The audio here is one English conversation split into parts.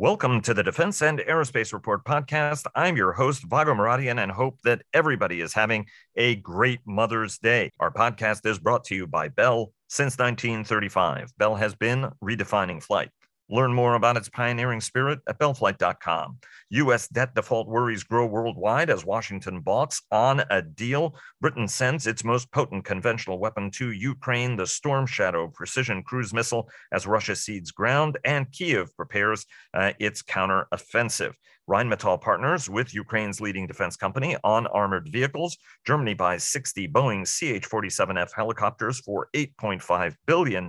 Welcome to the Defense and Aerospace Report podcast. I'm your host, Vago Muradian, and hope that everybody is having a great Mother's Day. Our podcast is brought to you by Bell since 1935. Bell has been redefining flight. Learn more about its pioneering spirit at bellflight.com. U.S. debt default worries grow worldwide as Washington balks on a deal. Britain sends its most potent conventional weapon to Ukraine, the Storm Shadow precision cruise missile, as Russia cedes ground, and Kiev prepares uh, its counteroffensive. Rheinmetall partners with Ukraine's leading defense company on armored vehicles. Germany buys 60 Boeing CH 47F helicopters for $8.5 billion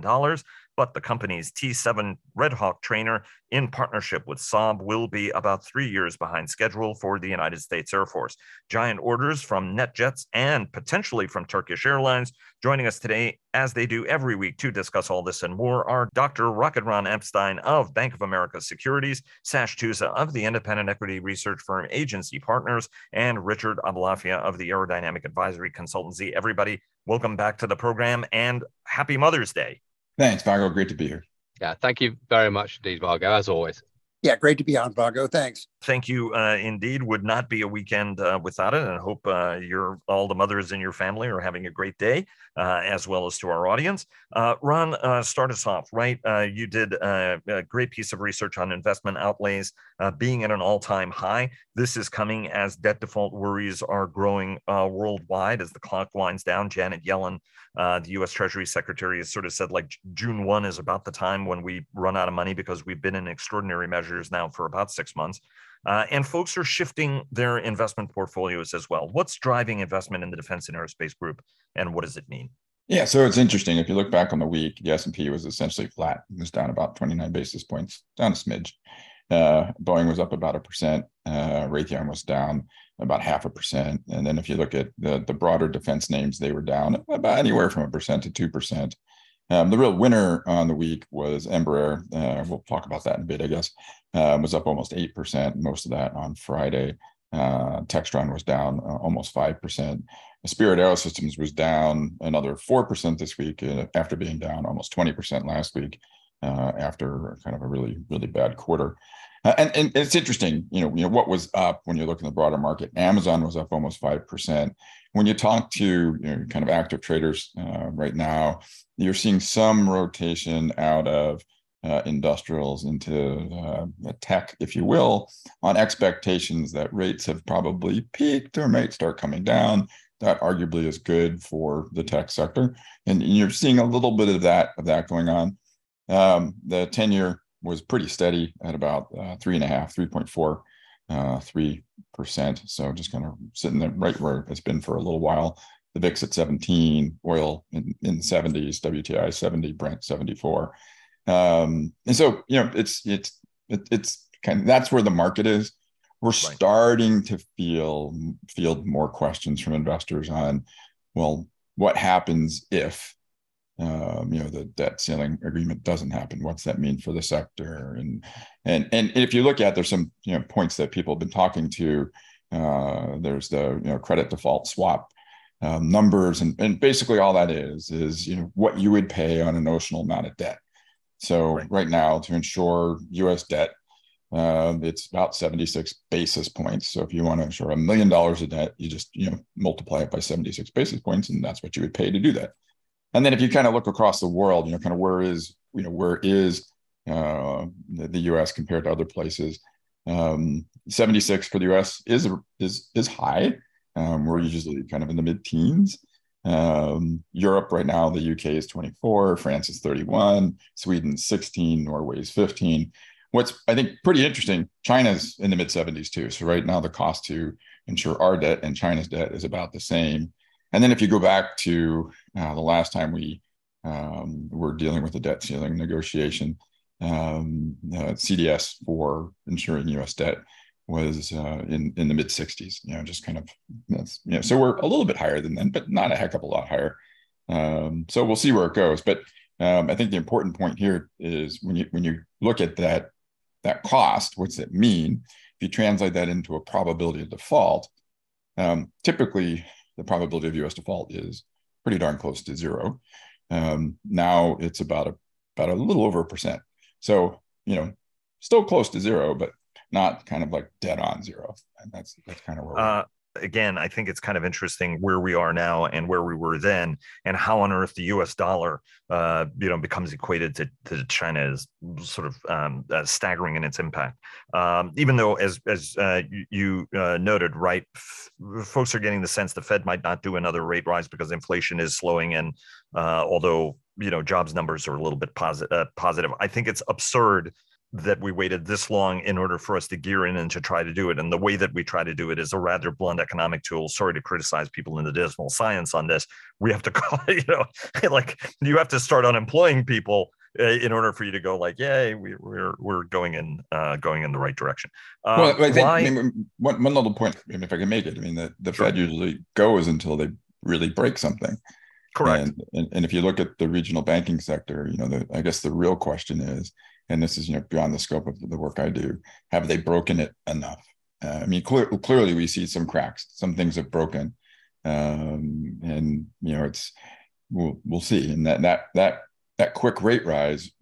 but the company's T7 Red Hawk trainer, in partnership with Saab, will be about three years behind schedule for the United States Air Force. Giant orders from NetJets and potentially from Turkish Airlines. Joining us today, as they do every week, to discuss all this and more are Dr. Rocket Ron Epstein of Bank of America Securities, Sash Tusa of the independent equity research firm Agency Partners, and Richard Aboulafia of the Aerodynamic Advisory Consultancy. Everybody, welcome back to the program and happy Mother's Day. Thanks, Vago. Great to be here. Yeah, thank you very much indeed, Vago, as always. Yeah, great to be on, Vago. Thanks. Thank you. Uh, indeed, would not be a weekend uh, without it, and I hope uh, your all the mothers in your family are having a great day, uh, as well as to our audience. Uh, Ron, uh, start us off. Right, you did a great piece of research on investment outlays being at an all-time high. This is coming as debt default worries are growing worldwide as the clock winds down. Janet Yellen, the U.S. Treasury Secretary, has sort of said like June one is about the time when we run out of money because we've been in extraordinary measures now for about six months. Uh, and folks are shifting their investment portfolios as well. What's driving investment in the defense and aerospace group, and what does it mean? Yeah, so it's interesting. If you look back on the week, the S and P was essentially flat. It was down about 29 basis points, down a smidge. Uh, Boeing was up about a percent. Uh, Raytheon was down about half a percent. And then if you look at the the broader defense names, they were down about anywhere from a percent to two percent. Um, the real winner on the week was Embraer. Uh, we'll talk about that in a bit, I guess. Uh, was up almost 8%, most of that on Friday. Uh, Textron was down uh, almost 5%. Spirit Aerosystems was down another 4% this week uh, after being down almost 20% last week uh, after kind of a really, really bad quarter. Uh, and, and it's interesting, you know, you know what was up when you look in the broader market. Amazon was up almost five percent. When you talk to you know, kind of active traders uh, right now, you're seeing some rotation out of uh, industrials into uh, tech, if you will, on expectations that rates have probably peaked or might start coming down. That arguably is good for the tech sector, and you're seeing a little bit of that of that going on. Um, the 10 year was pretty steady at about uh, three and a half, 3.4, uh, 3%. So just kind of sitting there right where it's been for a little while. The VIX at 17, oil in, in the 70s, WTI 70, Brent 74. Um, and so, you know, it's, it's, it, it's kind of, that's where the market is. We're right. starting to feel, field more questions from investors on, well, what happens if um, you know the debt ceiling agreement doesn't happen. What's that mean for the sector? And and and if you look at there's some you know points that people have been talking to uh, there's the you know credit default swap um, numbers and, and basically all that is is you know what you would pay on a notional amount of debt. So right, right now to insure us debt uh, it's about 76 basis points. So if you want to insure a million dollars of debt you just you know multiply it by 76 basis points and that's what you would pay to do that and then if you kind of look across the world, you know, kind of where is, you know, where is uh, the, the, U.S. compared to other places? Um, 76 for the U.S. is is is high. Um, we're usually kind of in the mid-teens. Um, Europe right now, the UK is 24, France is 31, Sweden 16, Norway is 15. What's I think pretty interesting, China's in the mid 70s too. So right now, the cost to insure our debt and China's debt is about the same. And then if you go back to uh, the last time we um, were dealing with the debt ceiling negotiation, um, uh, CDS for insuring U.S. debt was uh, in in the mid 60s. You know, just kind of that's you know, so we're a little bit higher than then, but not a heck of a lot higher. Um, so we'll see where it goes. But um, I think the important point here is when you when you look at that that cost, what's it mean? If you translate that into a probability of default, um, typically the probability of U.S. default is pretty darn close to zero. Um, now it's about a about a little over a percent. So you know, still close to zero, but not kind of like dead on zero. And that's that's kind of where. Uh, again, I think it's kind of interesting where we are now and where we were then, and how on earth the U.S. dollar, uh, you know, becomes equated to, to China is sort of um, uh, staggering in its impact. Um, even though, as as uh, you, uh, noted, right, f- folks are getting the sense the Fed might not do another rate rise because inflation is slowing, and uh, although you know jobs numbers are a little bit positive, uh, positive, I think it's absurd that we waited this long in order for us to gear in and to try to do it. And the way that we try to do it is a rather blunt economic tool. Sorry to criticize people in the dismal science on this. We have to call, you know, like you have to start unemploying people uh, in order for you to go like, yay, we, we're we're going in uh, going in the right direction. Uh, well, I think why, I mean, one, one little point, if I can make it, I mean, the, the sure. Fed usually goes until they really break something. Correct. And, and, and if you look at the regional banking sector, you know, the, I guess the real question is, and this is you know beyond the scope of the work I do, have they broken it enough? Uh, I mean, clear, clearly we see some cracks, some things have broken, um, and you know it's we'll we'll see. And that that that that quick rate rise,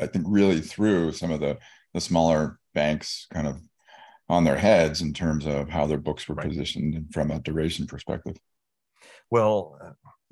I think, really threw some of the the smaller banks kind of on their heads in terms of how their books were right. positioned from a duration perspective. Well,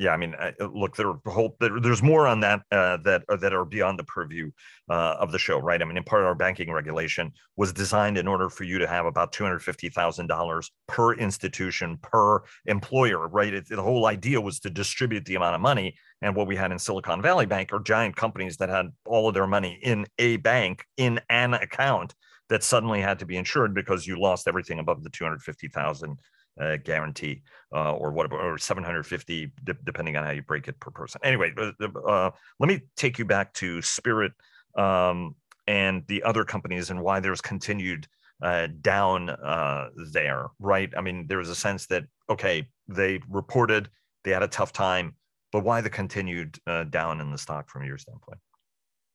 yeah, I mean, look, there whole there, there's more on that uh, that uh, that are beyond the purview uh, of the show, right? I mean, in part, our banking regulation was designed in order for you to have about two hundred fifty thousand dollars per institution per employer, right? It, the whole idea was to distribute the amount of money, and what we had in Silicon Valley Bank are giant companies that had all of their money in a bank in an account that suddenly had to be insured because you lost everything above the two hundred fifty thousand uh, guarantee uh, or what or 750 depending on how you break it per person. Anyway uh, let me take you back to spirit um, and the other companies and why there's continued uh, down uh, there right? I mean there's a sense that okay they reported they had a tough time but why the continued uh, down in the stock from your standpoint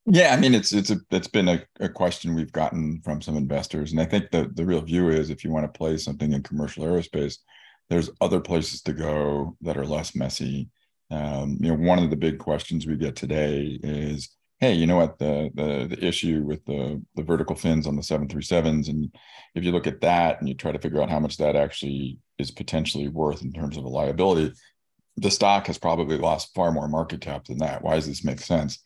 yeah, I mean it's it's a it's been a, a, question we've gotten from some investors, and I think the the real view is if you want to play something in commercial aerospace, there's other places to go that are less messy. Um, you know, one of the big questions we get today is, hey, you know what the the, the issue with the the vertical fins on the 737s, and if you look at that and you try to figure out how much that actually is potentially worth in terms of a liability, the stock has probably lost far more market cap than that. Why does this make sense?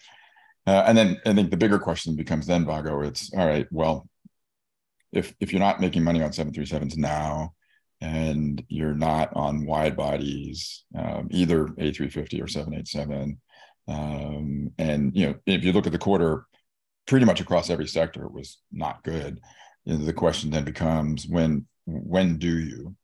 Uh, and then I think the bigger question becomes then, Vago, it's all right, well, if if you're not making money on 737s now and you're not on wide bodies, um, either A350 or 787, um, and you know, if you look at the quarter, pretty much across every sector it was not good. You know, the question then becomes when when do you?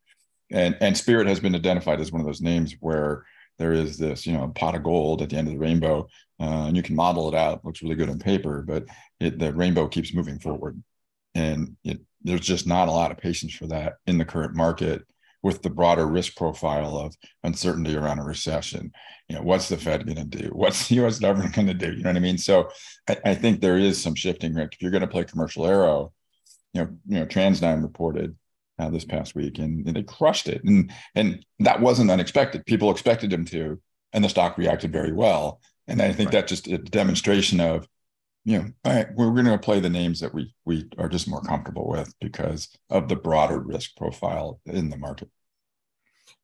And and Spirit has been identified as one of those names where there is this you know pot of gold at the end of the rainbow uh, and you can model it out. Looks really good on paper but it, the rainbow keeps moving forward. And it, there's just not a lot of patience for that in the current market with the broader risk profile of uncertainty around a recession. You know what's the fed going to do? What's the us government going to do? You know what i mean? So I, I think there is some shifting rick if you're going to play commercial aero you know you know TransDigm reported uh, this past week, and, and, they crushed it. And and that wasn't unexpected. People expected them to, and the stock reacted very well. And I think right. that's just a demonstration of, you know, all right, we're, we're going to play the names that we we are just more comfortable with because of the broader risk profile in the market.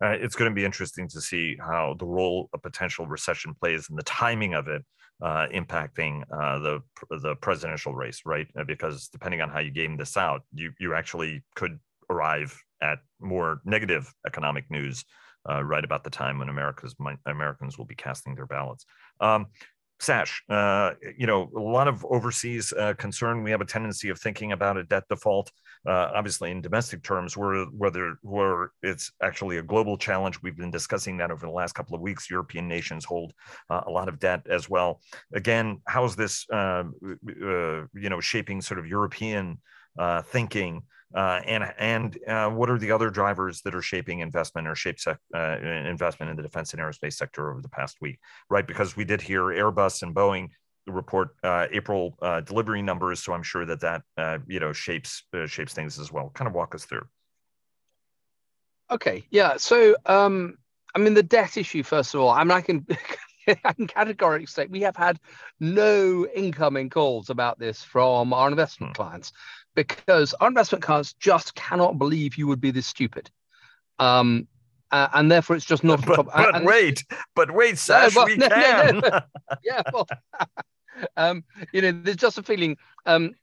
Uh, it's going to be interesting to see how the role a potential recession plays and the timing of it uh, impacting uh, the the presidential race, right? Uh, because depending on how you game this out, you you actually could arrive at more negative economic news uh, right about the time when America's Americans will be casting their ballots. Um, Sash, uh, you know, a lot of overseas uh, concern. We have a tendency of thinking about a debt default, uh, obviously in domestic terms, where whether it's actually a global challenge. We've been discussing that over the last couple of weeks. European nations hold uh, a lot of debt as well. Again, how's this, um, uh, you know, shaping sort of European uh, thinking? Uh, and and uh, what are the other drivers that are shaping investment or shape sec- uh, investment in the defense and aerospace sector over the past week, right? Because we did hear Airbus and Boeing report uh, April uh, delivery numbers, so I'm sure that that uh, you know shapes shapes things as well. Kind of walk us through. Okay, yeah. So um, I mean, the debt issue. First of all, I mean, I can I can categorically say we have had no incoming calls about this from our investment hmm. clients because our investment clients just cannot believe you would be this stupid. Um, uh, and therefore it's just not but, a problem. But and, wait, but wait, Sash, well, we no, can. No, no. yeah, well, um, you know, there's just a feeling, um,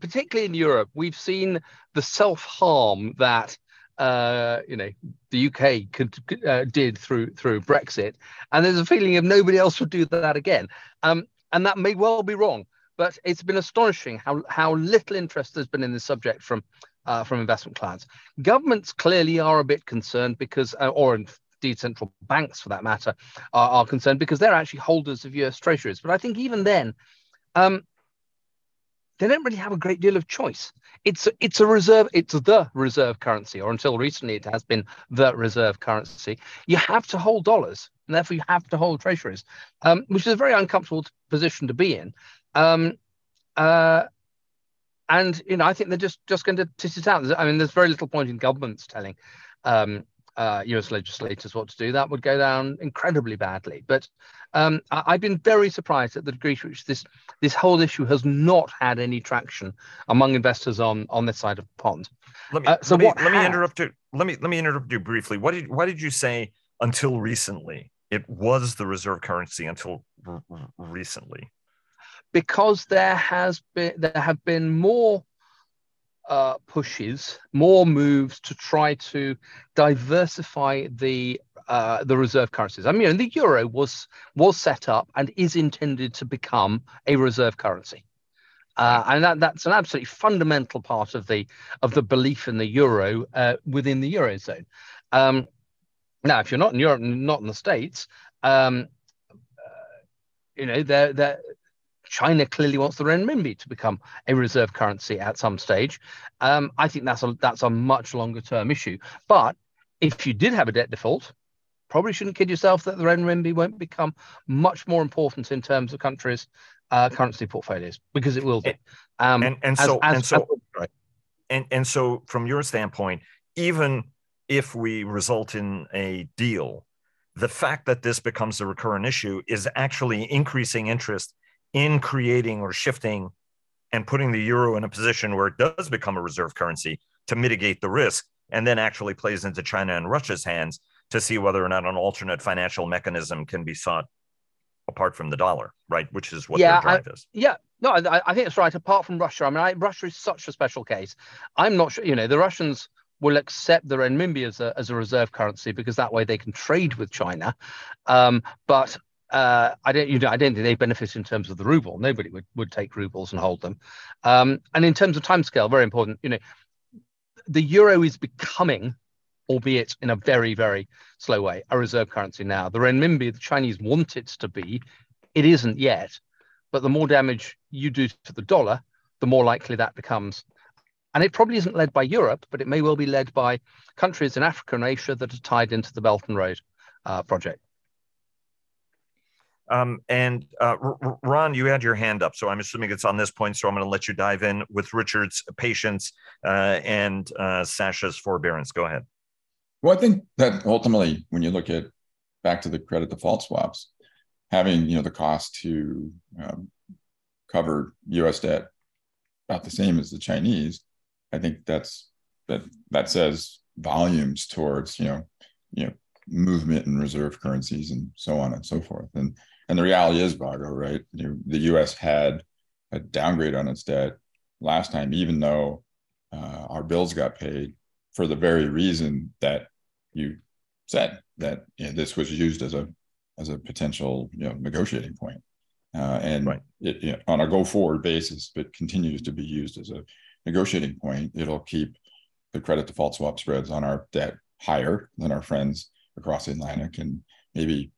particularly in Europe, we've seen the self harm that uh, you know the UK could, uh, did through through Brexit, and there's a feeling of nobody else would do that again. Um, and that may well be wrong, but it's been astonishing how how little interest there's been in this subject from uh, from investment clients. Governments clearly are a bit concerned because, uh, or indeed central banks for that matter, are, are, concerned because they're actually holders of US treasuries. But I think even then, um, they don't really have a great deal of choice. It's a, it's a reserve, it's the reserve currency, or until recently it has been the reserve currency. You have to hold dollars, and therefore you have to hold treasuries, um, which is a very uncomfortable position to be in. Um, uh, and you know, I think they're just just going to tit it out. I mean, there's very little point in governments telling um, uh, US legislators what to do. That would go down incredibly badly. But um, I, have been very surprised at the degree to which this this whole issue has not had any traction among investors on on this side of the pond. Let me uh, so let me, let me interrupt you. Let me let me interrupt you briefly. What did why did you say until recently it was the reserve currency until r- recently? Because there has been there have been more uh, pushes, more moves to try to diversify the uh, the reserve currencies. I mean, the euro was was set up and is intended to become a reserve currency, uh, and that, that's an absolutely fundamental part of the of the belief in the euro uh, within the eurozone. Um, now, if you're not in Europe, not in the States, um, uh, you know, there there China clearly wants the renminbi to become a reserve currency at some stage. Um, I think that's a that's a much longer term issue. But if you did have a debt default, probably shouldn't kid yourself that the renminbi won't become much more important in terms of countries' uh, currency portfolios because it will be. Um, and, and so as, and so as, right. and and so from your standpoint, even if we result in a deal, the fact that this becomes a recurrent issue is actually increasing interest in creating or shifting and putting the euro in a position where it does become a reserve currency to mitigate the risk and then actually plays into China and Russia's hands to see whether or not an alternate financial mechanism can be sought apart from the dollar, right? Which is what yeah, their drive I, is. Yeah, no, I, I, think it's right. Apart from Russia, I mean, I, Russia is such a special case. I'm not sure, you know, the Russians will accept the renminbi as a, as a reserve currency because that way they can trade with China. Um, but uh, I don't, you know, I don't think they benefit in terms of the ruble. Nobody would, would take rubles and hold them. Um, and in terms of timescale, very important. You know, the euro is becoming, albeit in a very, very slow way, a reserve currency now. The renminbi, the Chinese want it to be, it isn't yet. But the more damage you do to the dollar, the more likely that becomes. And it probably isn't led by Europe, but it may well be led by countries in Africa and Asia that are tied into the Belt and Road uh, project. Um, and uh, R- Ron, you had your hand up, so I'm assuming it's on this point. So I'm going to let you dive in with Richard's patience uh, and uh, Sash's forbearance. Go ahead. Well, I think that ultimately, when you look at back to the credit default swaps, having you know the cost to um, cover U.S. debt about the same as the Chinese, I think that's that that says volumes towards you know you know movement in reserve currencies and so on and so forth. And and the reality is, Vago, right? You, the U.S. had a downgrade on its debt last time, even though uh, our bills got paid for the very reason that you said that you know, this was used as a as a potential you know, negotiating point. Uh, and right. it, you know, on a go forward basis, it continues to be used as a negotiating point, it'll keep the credit default swap spreads on our debt higher than our friends across the Atlantic and maybe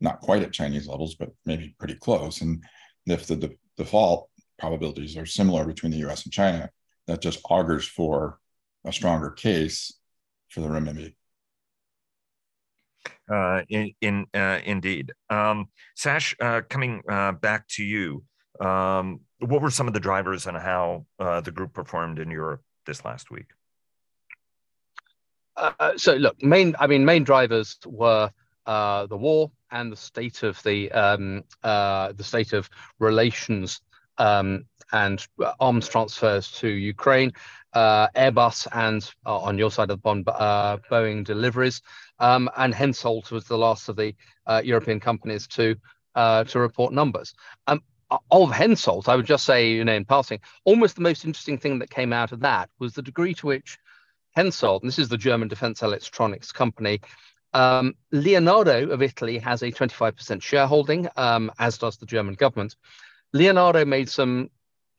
not quite at Chinese levels, but maybe pretty close. And if the de- default probabilities are similar between the US and China, that just augurs for a stronger case for the renminbi. Uh, in, in uh, indeed, um, Sash. Uh, coming uh, back to you, um, what were some of the drivers and how uh, the group performed in Europe this last week? Uh, so, look, main. I mean, main drivers were uh, the war and the state of the um, uh, the state of relations um, and arms transfers to Ukraine, uh, Airbus, and uh, on your side of the pond, uh, Boeing deliveries, um, and Hensoldt was the last of the uh, European companies to to report numbers. Um, of Hensoldt, I would just say, you know, in passing, almost the most interesting thing that came out of that was the degree to which Hensoldt, and this is the German defense electronics company, um, Leonardo of Italy has a 25% shareholding, um, as does the German government. Leonardo made some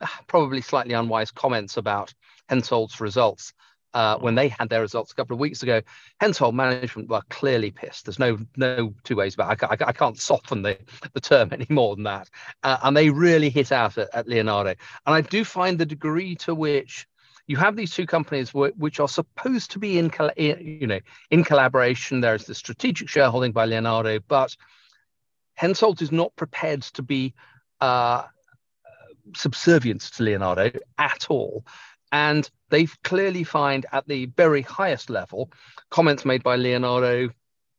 ah, probably slightly unwise comments about Hensoldt's results uh, when they had their results a couple of weeks ago. Hensoldt management were clearly pissed. There's no no two ways about it. I, I, I can't soften the, the term any more than that. Uh, and they really hit out at, at Leonardo. And I do find the degree to which you have these two companies which are supposed to be in, you know, in collaboration. There's the strategic shareholding by Leonardo, but Hensoldt is not prepared to be uh, subservient to Leonardo at all. And they clearly find at the very highest level comments made by Leonardo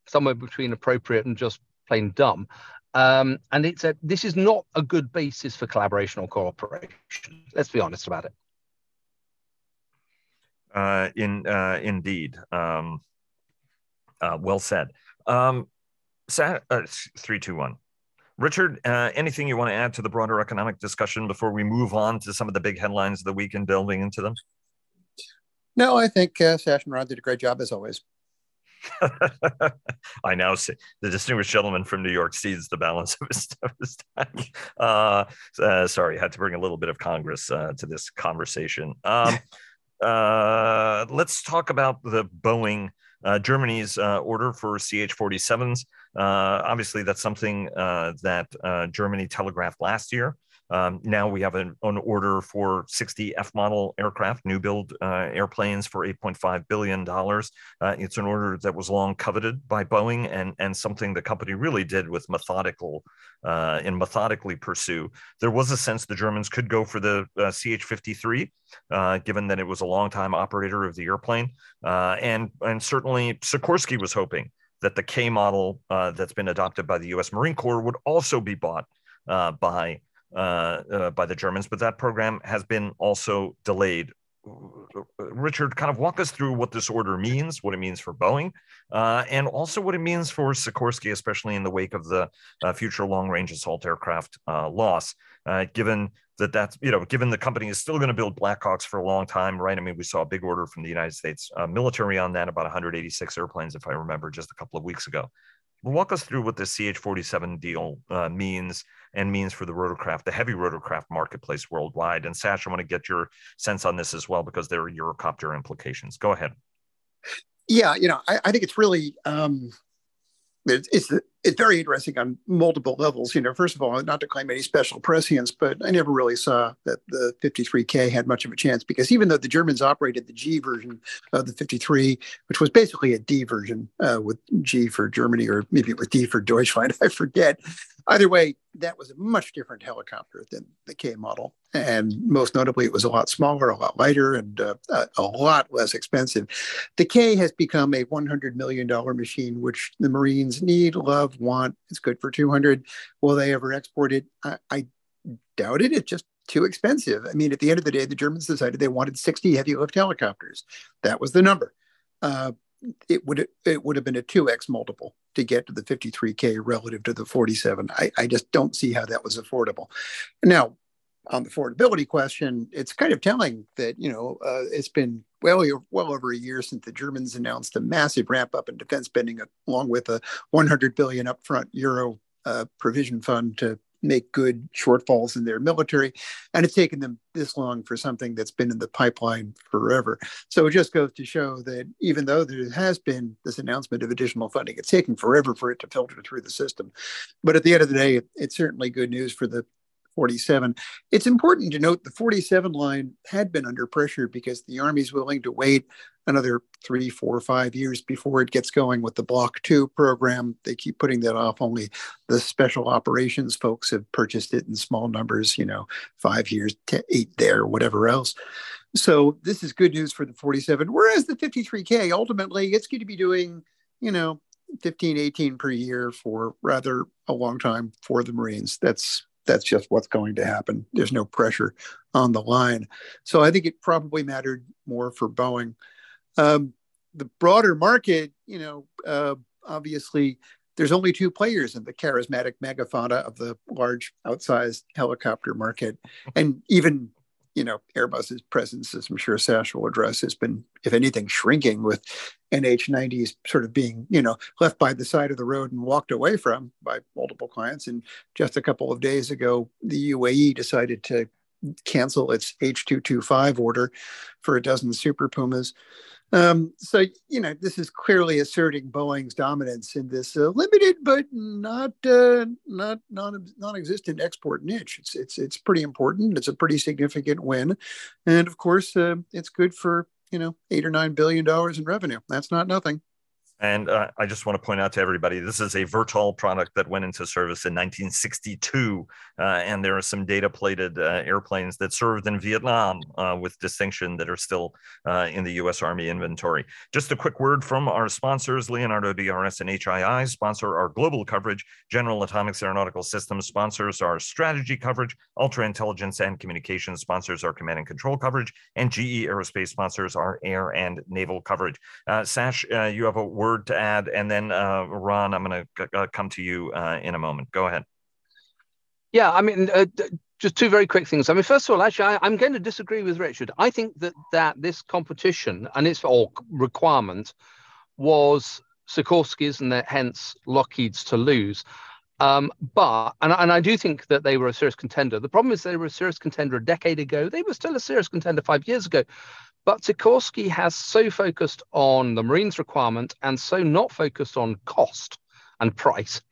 somewhere between appropriate and just plain dumb. Um, and it's a this is not a good basis for collaboration or cooperation. Let's be honest about it. Uh, in uh, indeed, um, uh, well said. Um, uh, three, two, one. Richard, uh, anything you want to add to the broader economic discussion before we move on to some of the big headlines of the week and delving into them? No, I think uh, Sash and Ron did a great job as always. I now see the distinguished gentleman from New York sees the balance of his, of his time. Uh, uh, sorry, had to bring a little bit of Congress uh, to this conversation. Um, uh, let's talk about the Boeing, uh, Germany's uh, order for CH 47s. Uh, obviously, that's something uh, that uh, Germany telegraphed last year. Um, now we have an, an, order for 60 F model aircraft, new build uh, airplanes for $8.5 billion. Uh, it's an order that was long coveted by Boeing and, and something the company really did with methodical uh, and methodically pursue. There was a sense the Germans could go for the uh, CH 53, uh, given that it was a long-time operator of the airplane. Uh, and, and certainly Sikorsky was hoping that the K model that's been adopted by the US Marine Corps would also be bought by uh, uh, by the Germans, but that program has been also delayed. Richard, kind of walk us through what this order means, what it means for Boeing, uh, and also what it means for Sikorsky, especially in the wake of the uh, future long-range assault aircraft uh, loss. Uh, given that that's you know, given the company is still going to build Blackhawks for a long time, right? I mean, we saw a big order from the United States military on that, about 186 airplanes, if I remember, just a couple of weeks ago. Walk us through what the CH-47 deal means and means for the rotorcraft, the heavy rotorcraft marketplace worldwide. And Sash, I want to get your sense on this as well because there are Eurocopter implications. Go ahead. Yeah, you know, I, I think it's really um, it's, it's it's very interesting on multiple levels. You know, first of all, not to claim any special prescience, but I never really saw that the 53K had much of a chance because even though the Germans operated the G version of the 53, which was basically a D version uh, with G for Germany or maybe it was D for Deutschland, I forget. Either way, that was a much different helicopter than the K model. And most notably, it was a lot smaller, a lot lighter, and uh, a lot less expensive. The K has become a $100 million machine, which the Marines need, love, want. It's good for 200. Will they ever export it? I, I doubt it. It's just too expensive. I mean, at the end of the day, the Germans decided they wanted 60 heavy lift helicopters. That was the number. Uh, it would it would have been a 2x multiple to get to the 53k relative to the 47 I, I just don't see how that was affordable now on the affordability question it's kind of telling that you know uh, it's been well well over a year since the germans announced a massive ramp up in defense spending along with a 100 billion upfront euro uh, provision fund to make good shortfalls in their military. And it's taken them this long for something that's been in the pipeline forever. So it just goes to show that even though there has been this announcement of additional funding, it's taken forever for it to filter through the system. But at the end of the day, it's certainly good news for the 47. It's important to note the 47 line had been under pressure because the Army's willing to wait another three, four, five years before it gets going with the Block 2 program. They keep putting that off. Only the special operations folks have purchased it in small numbers, you know, five years, to eight there, whatever else. So this is good news for the 47. Whereas the 53K, ultimately, it's going to be doing, you know, 15, 18 per year for rather a long time for the Marines. That's that's just what's going to happen. There's no pressure on the line. So I think it probably mattered more for Boeing. Um, the broader market, you know, uh, obviously there's only two players in the charismatic megafauna of the large outsized helicopter market. And even you know, Airbus's presence, as I'm sure Sash will address, has been, if anything, shrinking with NH90s sort of being, you know, left by the side of the road and walked away from by multiple clients. And just a couple of days ago, the UAE decided to cancel its H225 order for a dozen Super Pumas. Um, so you know, this is clearly asserting Boeing's dominance in this uh, limited but not uh, not non non-existent export niche. It's it's it's pretty important. It's a pretty significant win, and of course, uh, it's good for you know eight or nine billion dollars in revenue. That's not nothing. And uh, I just want to point out to everybody this is a Vertol product that went into service in 1962. Uh, and there are some data plated uh, airplanes that served in Vietnam uh, with distinction that are still uh, in the US Army inventory. Just a quick word from our sponsors Leonardo DRS and HII sponsor our global coverage. General Atomics Aeronautical Systems sponsors our strategy coverage. Ultra Intelligence and Communications sponsors our command and control coverage. And GE Aerospace sponsors our air and naval coverage. Uh, Sash, you have a word word to add, and then uh, Ron, I'm going to uh, come to you uh, in a moment. Go ahead. Yeah, I mean, uh, just two very quick things. I mean, first of all, actually, I, am going to disagree with Richard. I think that that this competition and its all requirement was Sikorsky's and hence Lockheed's to lose. Um, but and, and I do think that they were a serious contender. The problem is they were a serious contender a decade ago. They were still a serious contender five years ago. But Sikorsky has so focused on the Marines requirement and so not focused on cost and price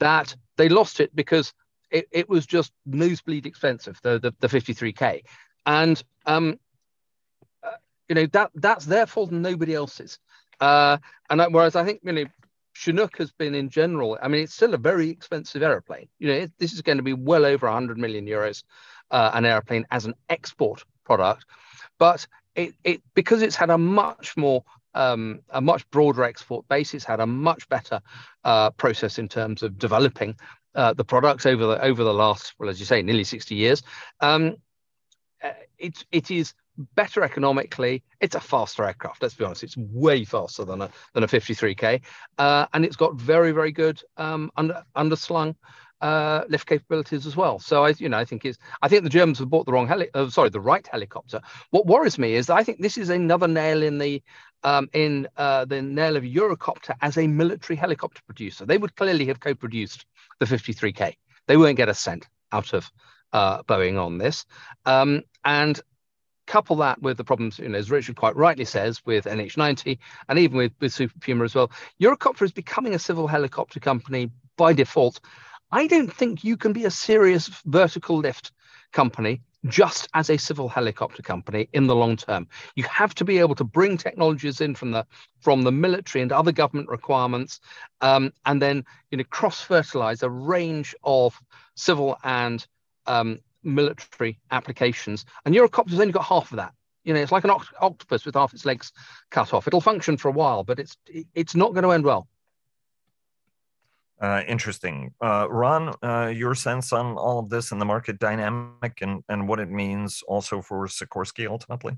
that they lost it because it, it was just nosebleed expensive, the, the, the 53K. And, um, uh, you know, that that's their fault and nobody else's. Uh, and whereas I think, you know, Chinook has been in general, I mean, it's still a very expensive aeroplane. You know, it, this is going to be well over 100 million euros uh, an airplane as an export product. But it, it because it's had a much more um, a much broader export base. It's had a much better uh, process in terms of developing uh, the products over the over the last, well, as you say, nearly 60 years. Um, uh, it it is better economically. It's a faster aircraft. Let's be honest. It's way faster than a than a 53k, uh, and it's got very very good um, under underslung uh, lift capabilities as well. So I, you know, I think it's. I think the Germans have bought the wrong heli. Uh, sorry, the right helicopter. What worries me is I think this is another nail in the um, in uh, the nail of Eurocopter as a military helicopter producer. They would clearly have co-produced the 53K. They won't get a cent out of uh, Boeing on this. Um, and couple that with the problems, you know, as Richard quite rightly says, with NH90 and even with, with Super Puma as well, Eurocopter is becoming a civil helicopter company by default. I don't think you can be a serious vertical lift company just as a civil helicopter company in the long term. You have to be able to bring technologies in from the from the military and other government requirements, um, and then you know cross fertilize a range of civil and um, military applications. And Eurocopter's only got half of that. You know, it's like an oct- octopus with half its legs cut off. It'll function for a while, but it's it's not going to end well. Uh, interesting. Uh, Ron, uh, your sense on all of this and the market dynamic and, and what it means also for Sikorsky ultimately?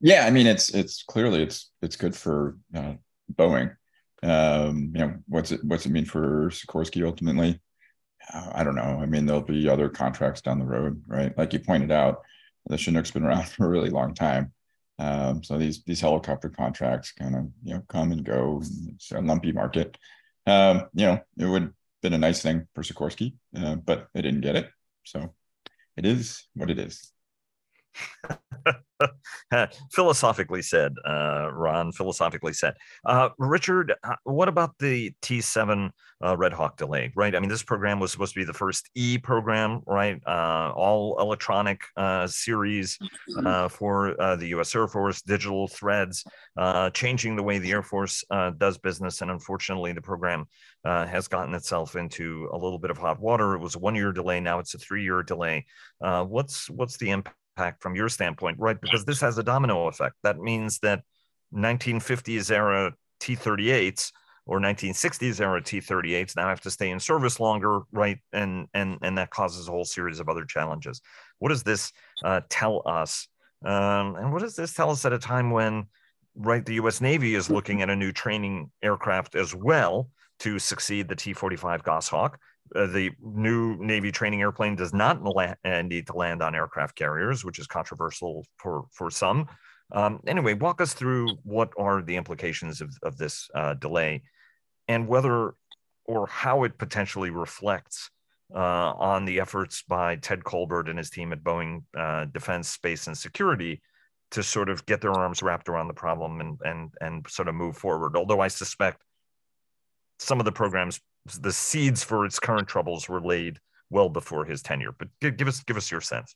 Yeah, I mean it's it's clearly it's it's good for uh, Boeing. Um, you know what's it what's it mean for Sikorsky ultimately? I don't know. I mean there'll be other contracts down the road, right? Like you pointed out, the Chinook's been around for a really long time. Um, so these these helicopter contracts kind of you know come and go. It's a lumpy market. Um, you know, it would have been a nice thing for Sikorsky, uh, but they didn't get it. So it is what it is. philosophically said, uh, Ron, philosophically said. Uh, Richard, uh, what about the T7 uh, Red Hawk delay, right? I mean, this program was supposed to be the first E program, right? Uh, all electronic uh, series mm-hmm. for the US Air Force, digital threads, changing the way the Air Force does business. And unfortunately, the program has gotten itself into a little bit of hot water. It was a one year delay. Now it's a three year delay. what's, what's the impact? Impact from your standpoint, right? Because this has a domino effect. That means that 1950s era T 38s or 1960s era T-38s now have to stay in service longer, right? And and and that causes a whole series of other challenges. What does this uh, tell us? Um, and what does this tell us at a time when, right, the U.S. Navy is looking at a new training aircraft as well to succeed the T-45 Goshawk? Uh, the new Navy training airplane does not la- uh, need to land on aircraft carriers, which is controversial for for some. Um, anyway, walk us through what are the implications of, of this uh, delay and whether or how it potentially reflects uh, on the efforts by Ted Colbert and his team at Boeing uh, Defense, Space, and Security to sort of get their arms wrapped around the problem and and and sort of move forward. Although I suspect some of the programs, the seeds for its current troubles were laid well before his tenure. But give, us give us your sense.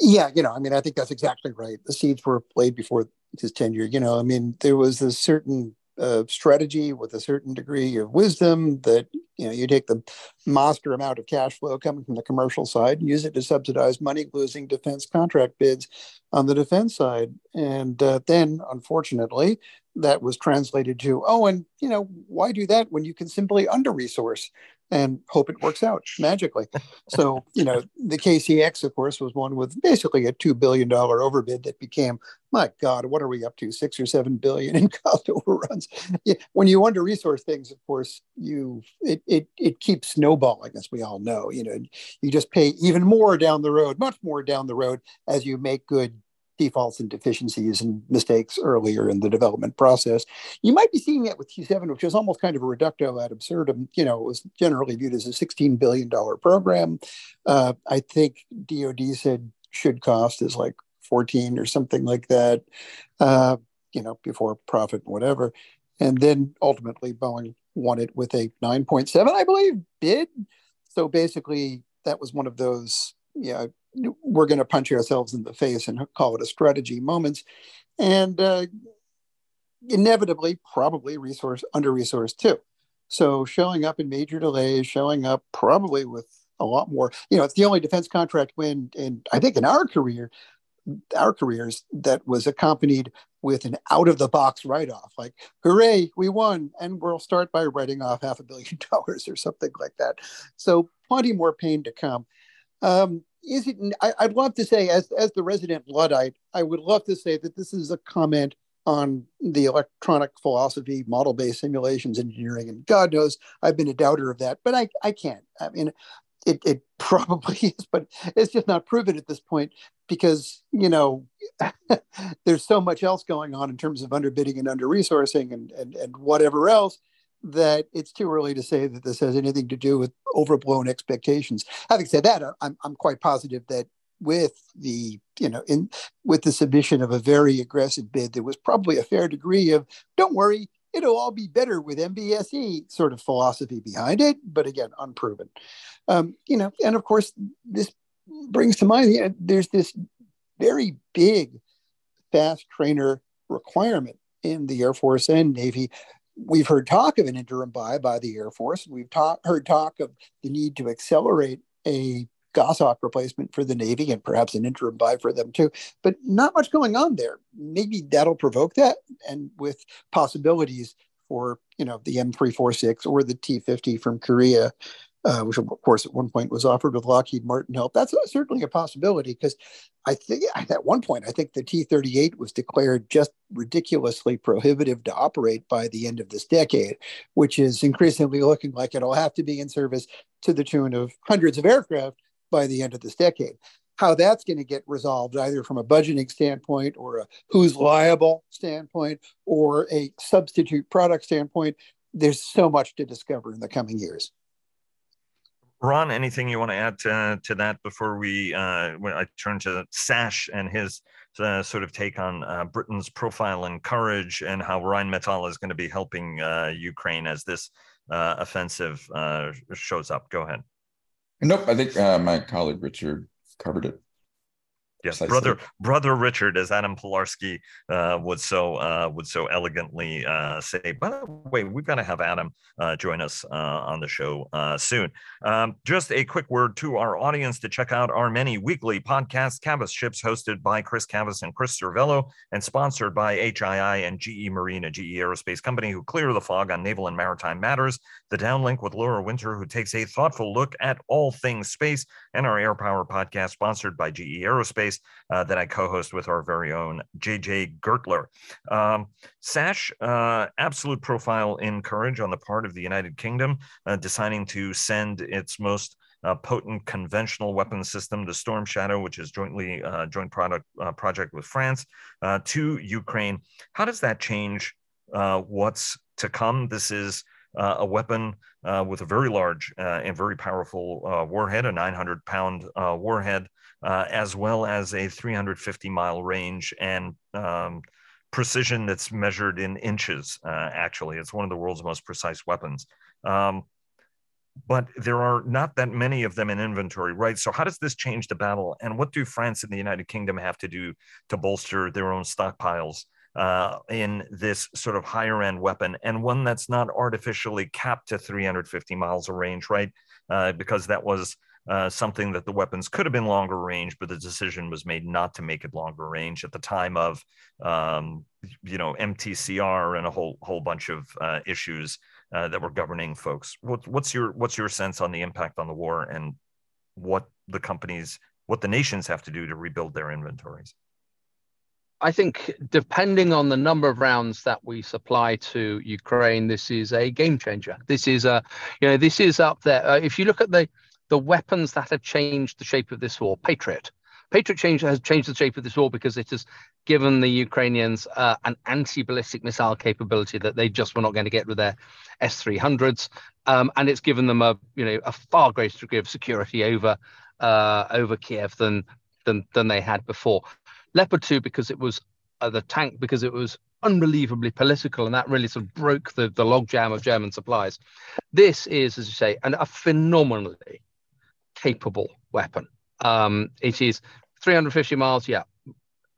Yeah, you know, I mean, I think that's exactly right. The seeds were laid before his tenure. You know, I mean, there was a certain uh, strategy with a certain degree of wisdom that you know you take the monster amount of cash flow coming from the commercial side and use it to subsidize money losing defense contract bids on the defense side and uh, then unfortunately that was translated to oh and you know why do that when you can simply under resource and hope it works out magically. So, you know, the KCX, of course, was one with basically a $2 billion overbid that became, my God, what are we up to? Six or seven billion in cost overruns. Yeah, when you under resource things, of course, you it, it it keeps snowballing, as we all know. You know, you just pay even more down the road, much more down the road as you make good defaults and deficiencies and mistakes earlier in the development process. You might be seeing that with T7, which is almost kind of a reductio ad absurdum. You know, it was generally viewed as a $16 billion program. Uh, I think DOD said should cost is like 14 or something like that, uh, you know, before profit, whatever. And then ultimately Boeing won it with a 9.7, I believe, bid. So basically, that was one of those yeah, we're going to punch ourselves in the face and call it a strategy moments. And uh, inevitably, probably resource under resourced too. So showing up in major delays, showing up probably with a lot more, you know, it's the only defense contract win, and I think in our career, our careers that was accompanied with an out of the box write off, like, hooray, we won. And we'll start by writing off half a billion dollars or something like that. So plenty more pain to come. Um, is it? I, would love to say, as as the resident Luddite, I would love to say that this is a comment on the electronic philosophy, model based simulations engineering, and God knows I've been a doubter of that, but I I can't. I mean, it it probably is, but it's just not proven at this point because you know there's so much else going on in terms of underbidding and under resourcing and and and whatever else that it's too early to say that this has anything to do with overblown expectations. Having said that, I'm, I'm quite positive that with the you know in with the submission of a very aggressive bid, there was probably a fair degree of don't worry, it'll all be better with MBSE sort of philosophy behind it, but again, unproven. Um, you know, and of course, this brings to mind you know, there's this very big fast trainer requirement in the Air Force and Navy we've heard talk of an interim buy by the Air Force. We've heard talk of the need to accelerate a Goshawk replacement for the Navy and perhaps an interim buy for them too. But not much going on there. Maybe that'll provoke that, and with possibilities for you know the M346 or the T50 from Korea uh, which of course at one point was offered with Lockheed Martin help. That's certainly a possibility because I think at one point I think the T-38 was declared just ridiculously prohibitive to operate by the end of this decade, which is increasingly looking like it'll have to be in service to the tune of hundreds of aircraft by the end of this decade. How that's going to get resolved, either from a budgeting standpoint or a who's liable standpoint or a substitute product standpoint, there's so much to discover in the coming years. Ron, anything you want to add to, to that before we uh, when I turn to Sash and his uh, sort of take on uh, Britain's profile and courage and how Rheinmetall is going to be helping uh, Ukraine as this uh, offensive uh, shows up? Go ahead. Nope, I think my colleague Richard covered it. Yes, brother, brother Richard, as Adam Pilarski uh, would so uh, would so elegantly uh, say. By the way, we've got to have Adam uh, join us uh, on the show uh, soon. Um, just a quick word to our audience to check out our many weekly podcasts, Cavas Ships, hosted by Chris Cavas and Chris Servello, and sponsored by HII and GE Marine, a GE Aerospace company who clear the fog on naval and maritime matters. The Downlink with Laura Winter, who takes a thoughtful look at all things space, and our Air Power podcast, sponsored by GE Aerospace uh, that I co-host with our very own JJ Gertler. Um, Sash, uh, absolute profile in courage on the part of the United Kingdom, uh, deciding to send its most uh, potent conventional weapon system, the Storm Shadow, which is jointly uh, joint product uh, project with France, uh, to Ukraine. How does that change uh, what's to come? This is a weapon with a very large and very powerful warhead, a 900 pound warhead uh, as well as a 350 mile range and um, precision that's measured in inches. Uh, actually, it's one of the world's most precise weapons. Um, but there are not that many of them in inventory, right? So, how does this change the battle? And what do France and the United Kingdom have to do to bolster their own stockpiles uh, in this sort of higher end weapon and one that's not artificially capped to 350 miles of range, right? Uh, because that was uh, something that the weapons could have been longer range, but the decision was made not to make it longer range at the time of, um, you know, MTCR and a whole whole bunch of uh, issues uh, that were governing folks. What, what's your what's your sense on the impact on the war and what the companies, what the nations have to do to rebuild their inventories? I think depending on the number of rounds that we supply to Ukraine, this is a game changer. This is a, you know, this is up there. Uh, if you look at the the weapons that have changed the shape of this war. Patriot. Patriot change, has changed the shape of this war because it has given the Ukrainians uh, an anti-ballistic missile capability that they just were not going to get with their S-300s, um, and it's given them a you know a far greater degree of security over uh, over Kiev than than than they had before. Leopard 2 because it was uh, the tank because it was unbelievably political, and that really sort of broke the the logjam of German supplies. This is, as you say, an, a phenomenally capable weapon. Um, it is 350 miles, yeah,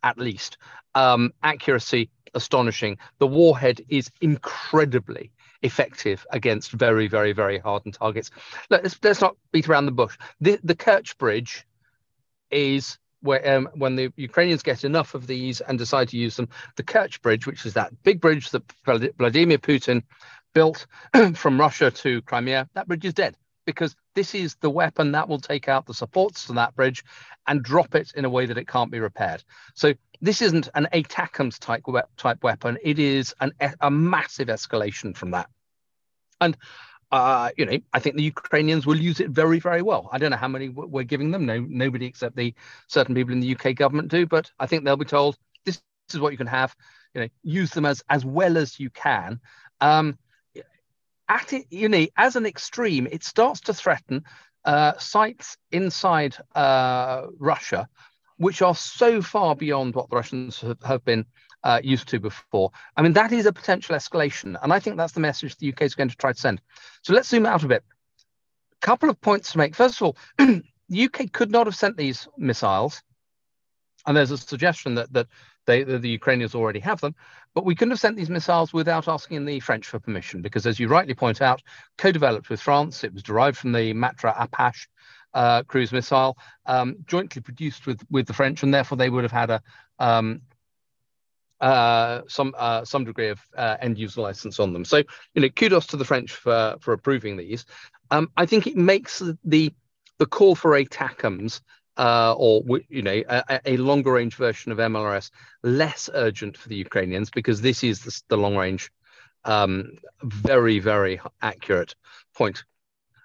at least. Um, accuracy, astonishing. The warhead is incredibly effective against very, very, very hardened targets. Let's, let's not beat around the bush. The, the Kerch Bridge is where um, when the Ukrainians get enough of these and decide to use them, the Kerch Bridge, which is that big bridge that Vladimir Putin built from Russia to Crimea, that bridge is dead because this is the weapon that will take out the supports to that bridge and drop it in a way that it can't be repaired. So this isn't an ATACMS type type weapon. It is an, a massive escalation from that. And uh, you know, I think the Ukrainians will use it very, very well. I don't know how many we're giving them. No, nobody except the certain people in the UK government do. But I think they'll be told this, this is what you can have. You know, use them as as well as you can. Um, at it, you know, as an extreme, it starts to threaten uh, sites inside uh, Russia, which are so far beyond what the Russians have, have been uh, used to before. I mean, that is a potential escalation. And I think that's the message the UK is going to try to send. So let's zoom out a bit. A couple of points to make. First of all, the UK could not have sent these missiles. And there's a suggestion that, that they, the, the Ukrainians already have them. But we couldn't have sent these missiles without asking the French for permission, because as you rightly point out, co-developed with France, it was derived from the Matra Apache uh, cruise missile, um, jointly produced with with the French, and therefore they would have had a um, uh, some uh, some degree of uh, end user license on them. So you know, kudos to the French for for approving these. Um, I think it makes the the call for ATACMS uh, or you know a, a, longer range version of MLRS less urgent for the Ukrainians because this is the, the long range, um, very very accurate point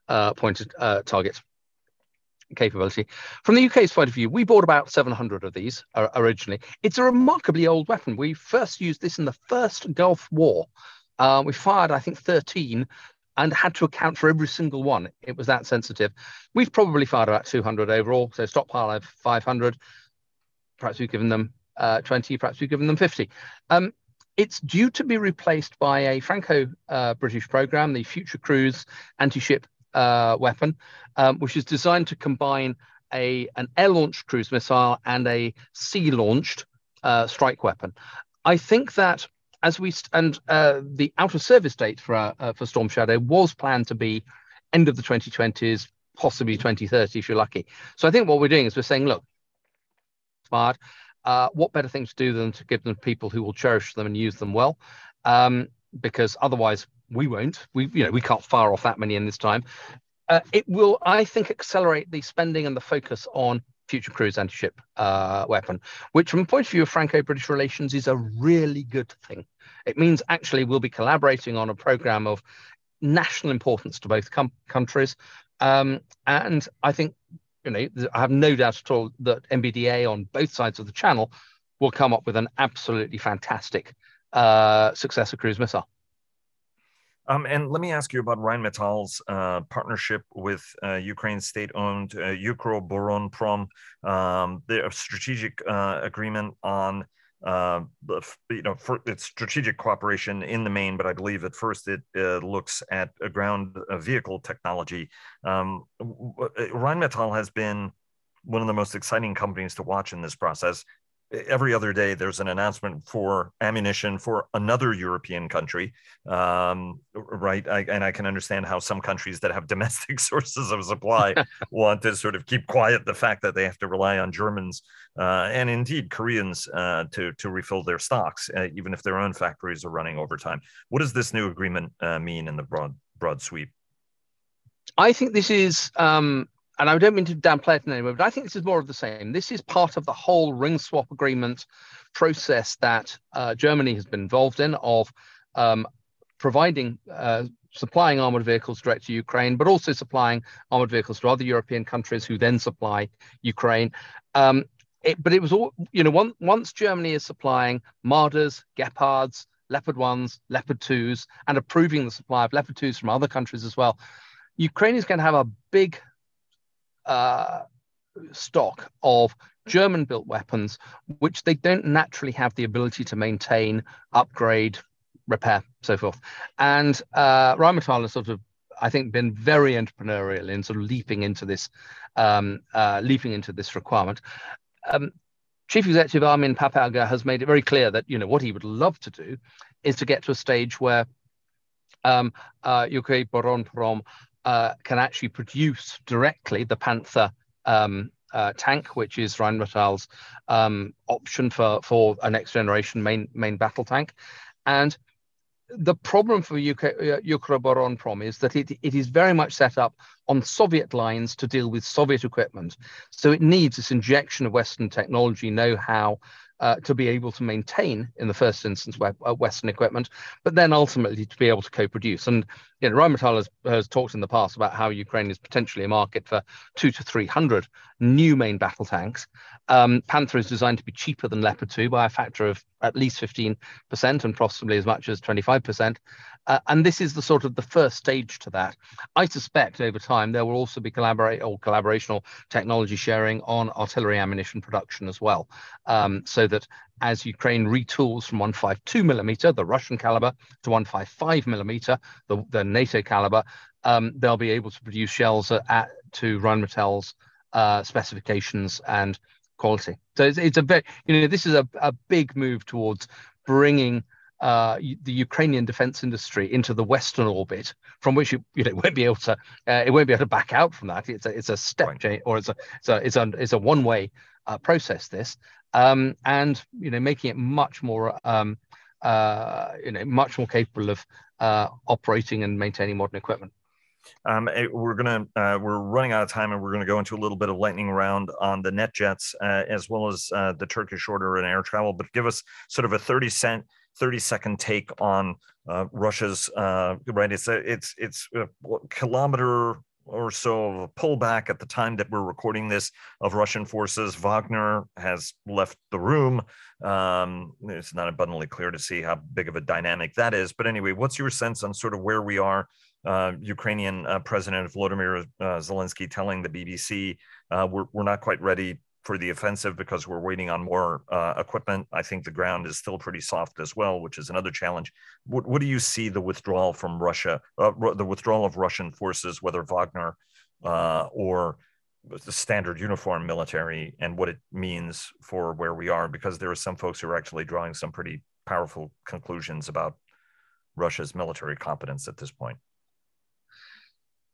uh, pointed uh, target capability. From the UK's point of view, we bought about 700 of these uh, originally. It's a remarkably old weapon. We first used this in the first Gulf War. Uh, we fired, I think, 13 and had to account for every single one. It was that sensitive. We've probably fired about 200 overall, so stockpile of 500. Perhaps we've given them uh, 20, perhaps we've given them 50. Um, it's due to be replaced by a Franco uh, British program, the Future Cruise anti ship uh, weapon, um, which is designed to combine a an air-launched cruise missile and a sea-launched uh, strike weapon. I think that as we and uh, the out of service date for uh, for Storm Shadow was planned to be end of the 2020s, possibly 2030 if you're lucky. So I think what we're doing is we're saying, look, smart. Uh, what better thing to do than to give them people who will cherish them and use them well? Um, because otherwise we won't. We you know we can't fire off that many in this time. Uh, it will, I think, accelerate the spending and the focus on future cruise anti-ship uh, weapon, which from the point of view of Franco-British relations is a really good thing. It means actually we'll be collaborating on a program of national importance to both com- countries. Um, and I think, you know, I have no doubt at all that MBDA on both sides of the channel will come up with an absolutely fantastic uh, successor cruise missile. Um, and let me ask you about Rheinmetall's uh, partnership with uh, Ukraine's state-owned uh, Ukroboronprom, um, their strategic uh, agreement on uh, you know for its strategic cooperation in the main, but I believe at first it uh, looks at a ground vehicle technology. Um, Rheinmetall has been one of the most exciting companies to watch in this process every other day there's an announcement for ammunition for another European country, um, right? I, and I can understand how some countries that have domestic sources of supply want to sort of keep quiet the fact that they have to rely on Germans uh, and indeed Koreans uh, to to refill their stocks, uh, even if their own factories are running overtime. What does this new agreement uh, mean in the broad broad sweep? I think this is um, and I don't mean to downplay it in any way, but I think this is more of the same. This is part of the whole ring swap agreement process that uh, Germany has been involved in of um, providing, uh, supplying armored vehicles direct to Ukraine, but also supplying armored vehicles to other European countries who then supply Ukraine. Um, it, but it was all, you know, one, once Germany is supplying Marders, Gepards, Leopard 1s, Leopard 2s, and approving the supply of Leopard 2s from other countries as well, Ukraine is going to have a big uh, stock of German built weapons, which they don't naturally have the ability to maintain, upgrade, repair, so forth. And uh, Rheinmetall has sort of, I think, been very entrepreneurial in sort of leaping into this, um, uh, leaping into this requirement. Um, Chief Executive Armin Papperger has made it very clear that you know what he would love to do is to get to a stage where um, uh, Ukroboronprom uh, can actually produce directly the Panther um, uh, tank, which is Rheinmetall's um, option for for a next generation main main battle tank, and the problem for UK, uh, Ukroboronprom is that it, it is very much set up on Soviet lines to deal with Soviet equipment. So it needs this injection of Western technology know-how uh, to be able to maintain, in the first instance, uh, Western equipment, but then ultimately to be able to co-produce. And you know, Rheinmetall has, has talked in the past about how Ukraine is potentially a market for two to three hundred new main battle tanks. Um, Panther is designed to be cheaper than Leopard 2 by a factor of at least 15% and possibly as much as 25%. Uh, and this is the sort of the first stage to that. I suspect over time there will also be collaborate or collaborational technology sharing on artillery ammunition production as well, um, so that as Ukraine retools from 152 millimeter, the Russian caliber, to 155 millimeter, the, the NATO caliber, um, they'll be able to produce shells at, to Rheinmetall's uh, specifications and quality. So it's, it's a very, you know, this is a, a big move towards bringing uh, the Ukrainian defense industry into the Western orbit, from which you, you know, won't be able to uh, it won't be able to back out from that. It's a it's a step change, or it's a it's a it's a, it's a one way uh, process. This um, and you know making it much more um, uh, you know much more capable of uh, operating and maintaining modern equipment. Um, eh, we're gonna uh, we're running out of time, and we're gonna go into a little bit of lightning round on the NetJets uh, as well as uh, the Turkish order and air travel. But give us sort of a thirty cent 30 second take on uh, Russia's right. It's a, it's it's a kilometer or so of a pullback at the time that we're recording this of Russian forces. Wagner has left the room. Um, it's not abundantly clear to see how big of a dynamic that is. But anyway, what's your sense on sort of where we are? Uh, Ukrainian uh, President Volodymyr uh, Zelensky telling the BBC, uh, we're, we're not quite ready for the offensive because we're waiting on more uh, equipment. I think the ground is still pretty soft as well, which is another challenge. What, what do you see the withdrawal from Russia, uh, the withdrawal of Russian forces, whether Wagner uh, or the standard uniform military and what it means for where we are, because there are some folks who are actually drawing some pretty powerful conclusions about Russia's military competence at this point.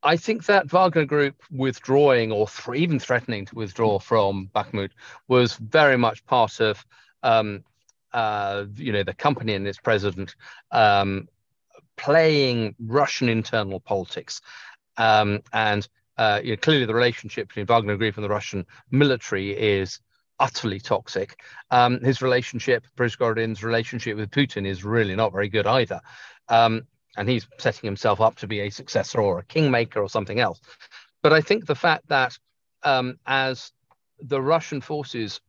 I think that Wagner Group withdrawing or th- even threatening to withdraw from Bakhmut was very much part of, um, uh, you know, the company and its president um, playing Russian internal politics, um, and uh, you know, clearly the relationship between Wagner Group and the Russian military is utterly toxic. Um, his relationship, Prigozhin's relationship with Putin, is really not very good either. And he's setting himself up to be a successor or a kingmaker or something else. But I think the fact that um, as the Russian forces,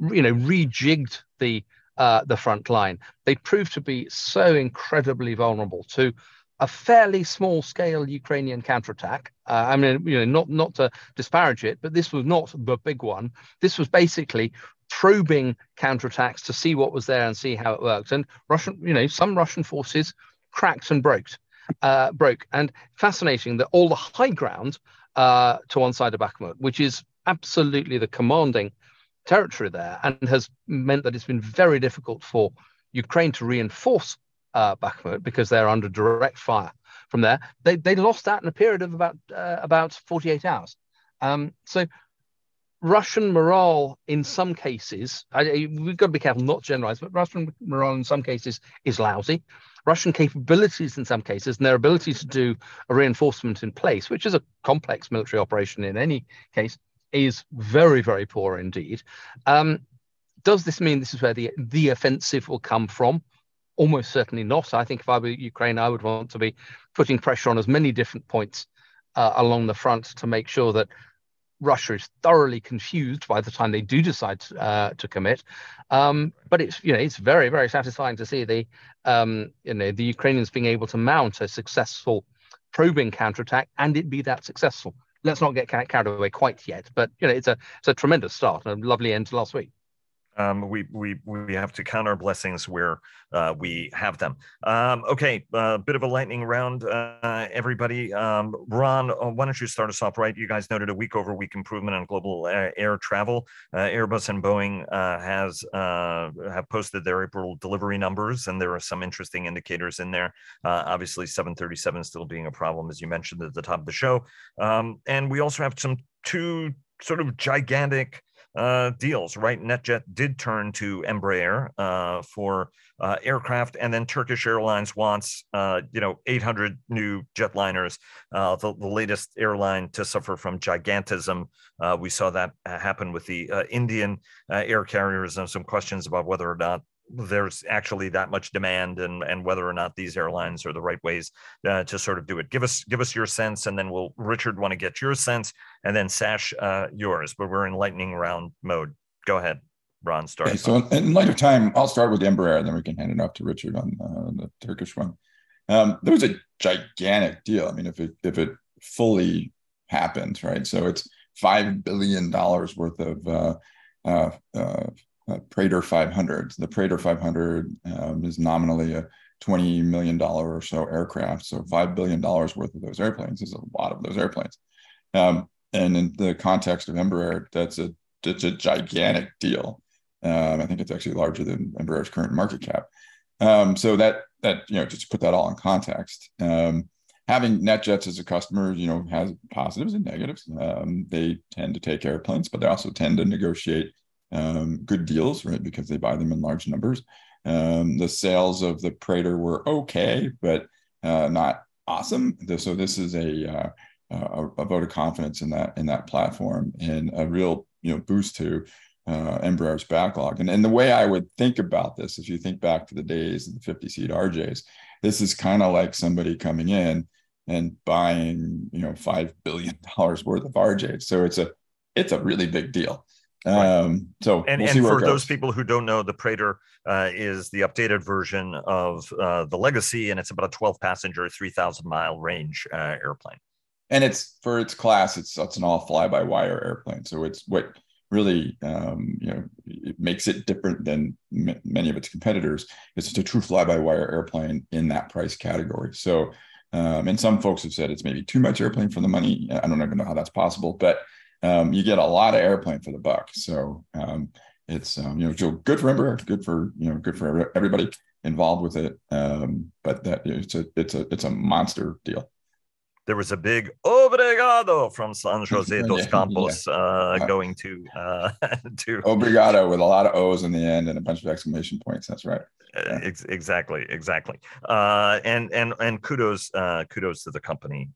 you know, rejigged the uh, the front line, they proved to be so incredibly vulnerable to a fairly small scale Ukrainian counterattack. Uh, I mean, you know, not not to disparage it, but this was not the big one. This was basically probing counterattacks to see what was there and see how it worked. And Russian, you know, some Russian forces cracked and broke, uh, broke. And fascinating that all the high ground uh, to one side of Bakhmut, which is absolutely the commanding territory there, and has meant that it's been very difficult for Ukraine to reinforce uh, Bakhmut because they're under direct fire from there. They, they lost that in a period of about uh, about 48 hours. Um, so Russian morale in some cases, I, we've got to be careful not to generalize, but Russian morale in some cases is lousy. Russian capabilities in some cases and their ability to do a reinforcement in place, which is a complex military operation in any case, is very, very poor indeed. Um, does this mean this is where the, the offensive will come from? Almost certainly not. I think if I were Ukraine, I would want to be putting pressure on as many different points uh, along the front to make sure that Russia is thoroughly confused by the time they do decide uh, to commit. Um, but it's you know it's very very satisfying to see the um, you know the Ukrainians being able to mount a successful probing counterattack and it be that successful. Let's not get carried away quite yet, but you know it's a it's a tremendous start and a lovely end to last week um, we we we have to count our blessings where uh, we have them. Um, okay, a uh, bit of a lightning round, uh, everybody. Um, Ron, uh, why don't you start us off? Right, you guys noted a week over week improvement on global uh, air travel. Uh, Airbus and Boeing has have posted their April delivery numbers, and there are some interesting indicators in there. obviously, 737 still being a problem, as you mentioned at the top of the show, um, and we also have some two sort of gigantic uh, deals, right? NetJet did turn to Embraer uh, for uh, aircraft, and then Turkish Airlines wants, uh, you know, 800 new jetliners, uh, the, the latest airline to suffer from gigantism. Uh, we saw that happen with the Indian air carriers, and some questions about whether or not there's actually that much demand and and whether or not these airlines are the right ways uh, to sort of do it. Give us give us your sense and then we'll richard want to get your sense and then sash uh, yours but we're in lightning round mode. Go ahead ron start. Okay, so in light of time i'll start with embraer and then we can hand it off to richard on uh, the turkish one. Um, there was a gigantic deal. I mean if it if it fully happened right? So it's five billion dollars worth of uh, uh, uh Praetor 500. The Praetor 500 um, is nominally a $20 million or so aircraft. So $5 billion worth of those airplanes is a lot of those airplanes. Um, and in the context of Embraer, that's a, it's a gigantic deal. Um, I think it's actually larger than Embraer's current market cap. Um, so that, that, you know, just to put that all in context, um, having NetJets as a customer, you know, has positives and negatives. Um, they tend to take airplanes, but they also tend to negotiate um, good deals, right? Because they buy them in large numbers. Um, the sales of the Praetor were okay, but uh, not awesome. So this is a, uh, a, a vote of confidence in that in that platform and a real you know boost to uh, Embraer's backlog. And and the way I would think about this, if you think back to the days of the 50 seat RJs, this is kind of like somebody coming in and buying you know five billion dollars worth of RJs. So it's a it's a really big deal. Um, so and, we'll and for those people who don't know, the Praetor uh, is the updated version of uh, the Legacy, and it's about a 12 passenger, 3,000 mile range uh, airplane. And it's for its class, it's it's an all fly by wire airplane. So it's what really um, you know it makes it different than m- many of its competitors. It's a true fly by wire airplane in that price category. So Um, and some folks have said it's maybe too much airplane for the money. I don't even know how that's possible, but um, you get a lot of airplane for the buck. So um, it's um, you know good for Embraer, good for you know good for everybody involved with it. Um, but that it's a it's a it's a monster deal there was a big obrigado from San Jose dos Campos yeah. uh, uh, going to uh, to obrigado with a lot of O's in the end and a bunch of exclamation points. That's right. Uh, yeah. Ex- exactly, exactly. Uh, and and and kudos uh, kudos to the company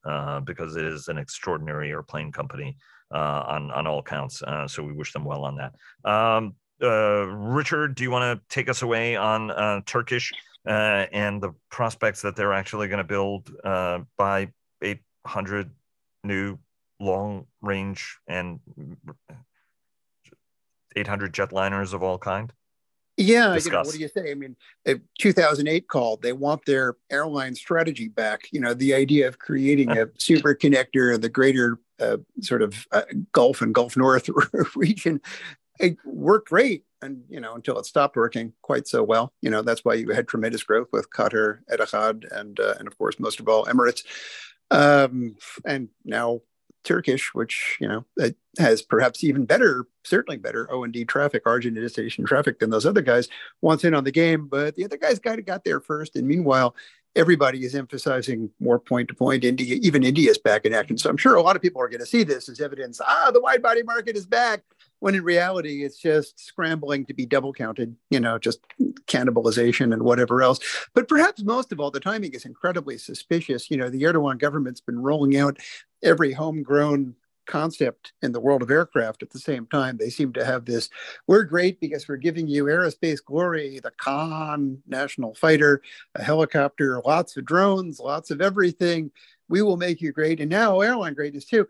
because it is an extraordinary airplane company Uh, on on all counts. Uh, so we wish them well on that. Um, uh, Richard, do you want to take us away on Turkish? and the prospects that they're actually going to build by 800 new long range and 800 jetliners of all kind? Yeah, you know, what do you say? I mean, 2008 called. They want their airline strategy back. You know, the idea of creating a super connector of the greater uh, sort of uh, Gulf and Gulf North region. It worked great, and you know, until it stopped working quite so well. You know, that's why you had tremendous growth with Qatar, Etihad, and uh, and of course, most of all, Emirates. Um, and now Turkish, which you know has perhaps even better, certainly better O and D traffic, origin destination traffic than those other guys, wants in on the game. But the other guys kind of got there first, and meanwhile, everybody is emphasizing more point to point. India, even India's back in action. So I'm sure a lot of people are going to see this as evidence. Ah, the wide body market is back. When in reality, it's just scrambling to be double counted. You know, just cannibalization and whatever else. But perhaps most of all, the timing is incredibly suspicious. You know, the Erdogan government's been rolling out every homegrown concept in the world of aircraft at the same time. They seem to have this we're great because we're giving you aerospace glory, the Khan national fighter, a helicopter, lots of drones, lots of everything. We will make you great. And now airline greatness too.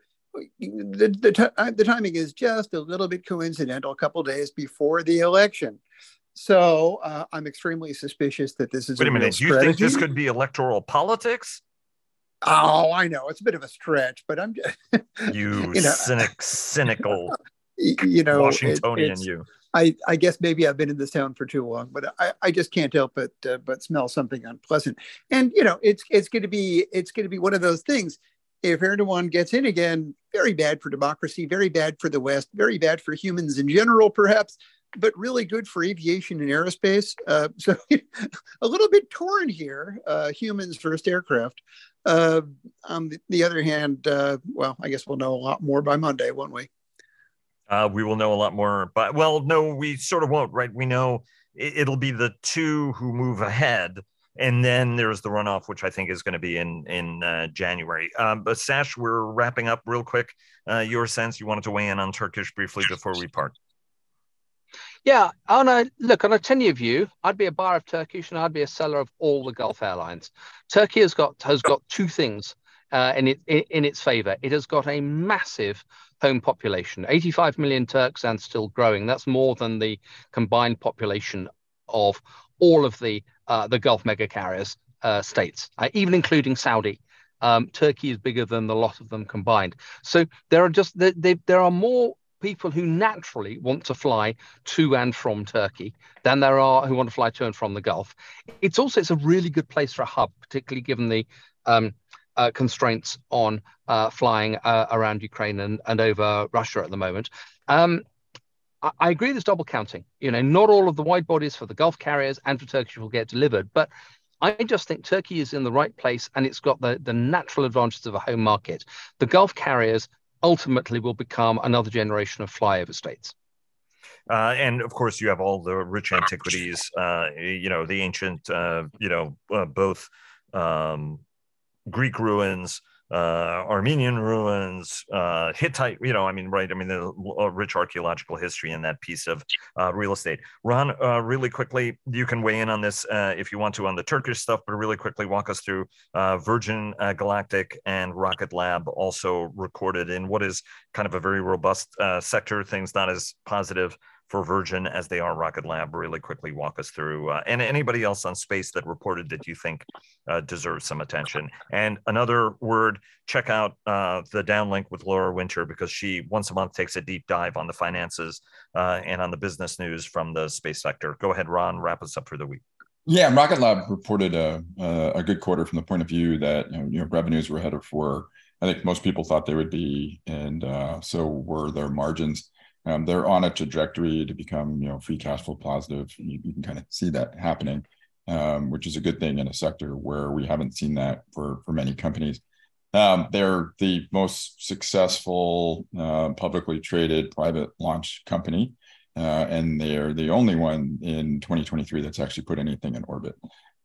The, the, t- uh, the timing is just a little bit coincidental, a couple days before the election. So uh, I'm extremely suspicious that this is. Wait a, a minute. You think this could be electoral politics? Oh, I know it's a bit of a stretch, but I'm just you, you know, cynic, cynical, you know, Washingtonian. It, you. I, I guess maybe I've been in this town for too long, but I, I just can't help but uh, but smell something unpleasant. And you know, it's it's going to be it's going to be one of those things. If Erdogan gets in again, very bad for democracy, very bad for the West, very bad for humans in general, perhaps but really good for aviation and aerospace. Uh, so a little bit torn here, uh, humans first aircraft. Uh, on the, the, other hand, uh, well, I guess we'll know a lot more by Monday, won't we? Uh, we will know a lot more, but well, no, we sort of won't, right? We know it'll be the two who move ahead. And then there's the runoff, which I think is going to be in in uh, January. Um, but Sash, we're wrapping up real quick. your sense, you wanted to weigh in on Turkish briefly before we part. Yeah, on a look on a ten-year view, I'd be a buyer of Turkish and I'd be a seller of all the Gulf airlines. Turkey has got has got two things uh, in it in, in its favor. It has got a massive home population, 85 million Turks and still growing. That's more than the combined population of all of the uh, the Gulf mega carriers uh, states, uh, even including Saudi. Um, Turkey is bigger than the lot of them combined. So there are just there, there are more people who naturally want to fly to and from Turkey than there are who want to fly to and from the Gulf. It's also it's a really good place for a hub, particularly given the um, uh, constraints on uh, flying uh, around Ukraine and, and over Russia at the moment. Um, I, I agree there's double counting. You know, not all of the wide bodies for the Gulf carriers and for Turkish will get delivered, but I just think Turkey is in the right place and it's got the, the natural advantages of a home market. The Gulf carriers ultimately will become another generation of flyover states. Uh, and of course, you have all the rich antiquities, uh, you know, the ancient, uh, you know, uh, both um, Greek ruins, uh, Armenian ruins, uh, Hittite, you know, I mean, right. I mean, the rich archaeological history in that piece of uh, real estate. Ron, uh, really quickly, you can weigh in on this uh, if you want to on the Turkish stuff, but really quickly walk us through uh, Virgin Galactic and Rocket Lab also recorded in what is kind of a very robust uh sector, things not as positive for Virgin as they are Rocket Lab. Really quickly walk us through, uh, and anybody else on space that reported that you think uh, deserves some attention. And another word, check out uh, the downlink with Laura Winter because she once a month takes a deep dive on the finances uh, and on the business news from the space sector. Go ahead, Ron, wrap us up for the week. Yeah, Rocket Lab reported a, a, good quarter from the point of view that you know, you know, revenues were ahead of where I think most people thought they would be, and uh, so were their margins. Um, they're on a trajectory to become you know free cash flow positive. You, you can kind of see that happening, um, which is a good thing in a sector where we haven't seen that for for many companies. Um, they're the most successful uh, publicly traded private launch company uh, and they're the only one in 2023 that's actually put anything in orbit.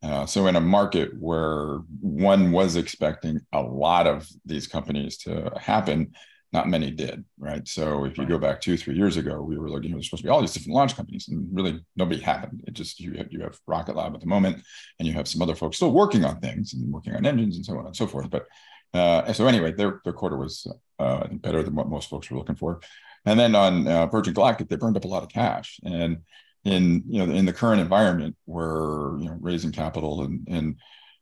Uh, so, in a market where one was expecting a lot of these companies to happen, not many did, right? So, if you go back two, three years ago, we were looking, there's supposed to be all these different launch companies, and really nobody happened. It just, you have, you have Rocket Lab at the moment, and you have some other folks still working on things and working on engines and so on and so forth. But uh, so, anyway, their, their quarter was uh, better than what most folks were looking for. And then on uh, Virgin Galactic, they burned up a lot of cash. And in you know in the current environment where you know raising capital and and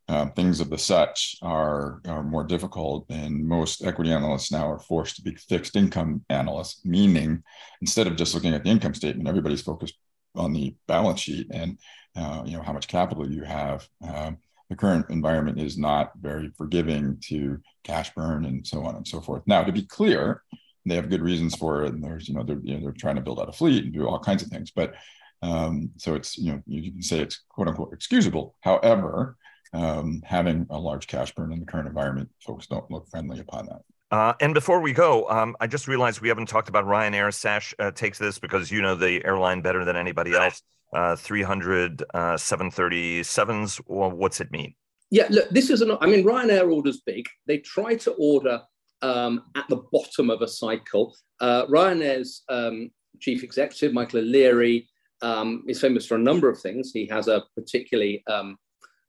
uh, things of the such are are more difficult, and most equity analysts now are forced to be fixed income analysts, meaning instead of just looking at the income statement, everybody's focused on the balance sheet and uh, you know how much capital you have. Um, the current environment is not very forgiving to cash burn and so on and so forth. Now, to be clear, they have good reasons for it, and there's you know they're you know, they're trying to build out a fleet and do all kinds of things. But um, so it's you know you can say it's quote unquote excusable. However, um, having a large cash burn in the current environment, folks don't look friendly upon that. Uh, and before we go, um, I just realized we haven't talked about Ryanair. Sash uh, takes this because you know the airline better than anybody else. Uh, 300 uh, 737s. Well, what's it mean? Yeah, look, this is an. I mean, Ryanair orders big. They try to order um, at the bottom of a cycle. Uh, Ryanair's um, chief executive, Michael O'Leary, um, is famous for a number of things. He has a particularly um,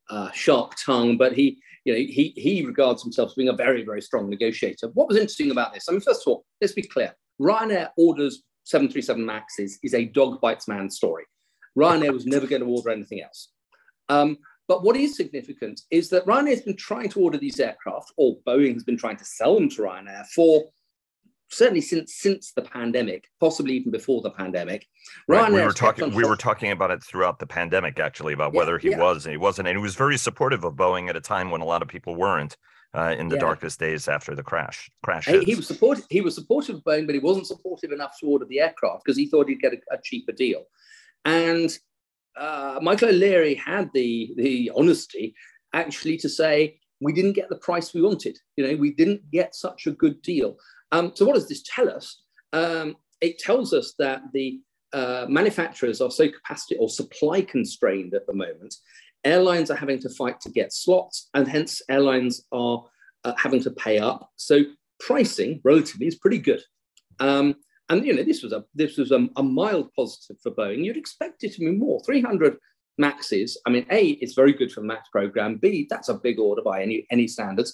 uh, sharp tongue, but he, you know, he, he regards himself as being a very, very strong negotiator. What was interesting about this? I mean, first of all, let's be clear. Ryanair orders 737 Maxes is a dog bites man story. Ryanair was never going to order anything else. Um, but what is significant is that Ryanair has been trying to order these aircraft, or Boeing has been trying to sell them to Ryanair for certainly since since the pandemic, possibly even before the pandemic. Right. We were talking we were talking about it throughout the pandemic, actually, about yeah, whether he yeah. was and he wasn't, and he was very supportive of Boeing at a time when a lot of people weren't. Uh, in the yeah. darkest days after the crash, crash. He, he, was supportive. He was supportive of Boeing, but he wasn't supportive enough to order the aircraft because he thought he'd get a, a cheaper deal. And uh, Michael O'Leary had the the honesty actually to say we didn't get the price we wanted. You know, we didn't get such a good deal. Um, so what does this tell us? Um, it tells us that the uh, manufacturers are so capacity or supply constrained at the moment. Airlines are having to fight to get slots, and hence airlines are uh, having to pay up. So pricing relatively is pretty good. Um, and you know, this was a this was a, a, mild positive for Boeing. You'd expect it to be more. 300 Maxes. I mean, A, it's very good for the Max program. B, that's a big order by any any standards.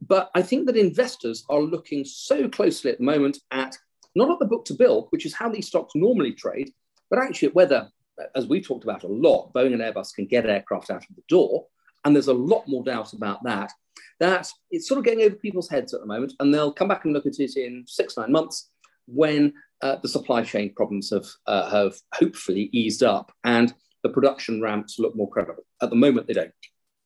But I think that investors are looking so closely at the moment at not at the book to bill, which is how these stocks normally trade, but actually at whether, as we've talked about a lot, Boeing and Airbus can get aircraft out of the door. And there's a lot more doubt about that. That it's sort of getting over people's heads at the moment, and they'll come back and look at it in six, nine months when uh, the supply chain problems have, uh, have hopefully eased up and the production ramps look more credible. At the moment, they don't.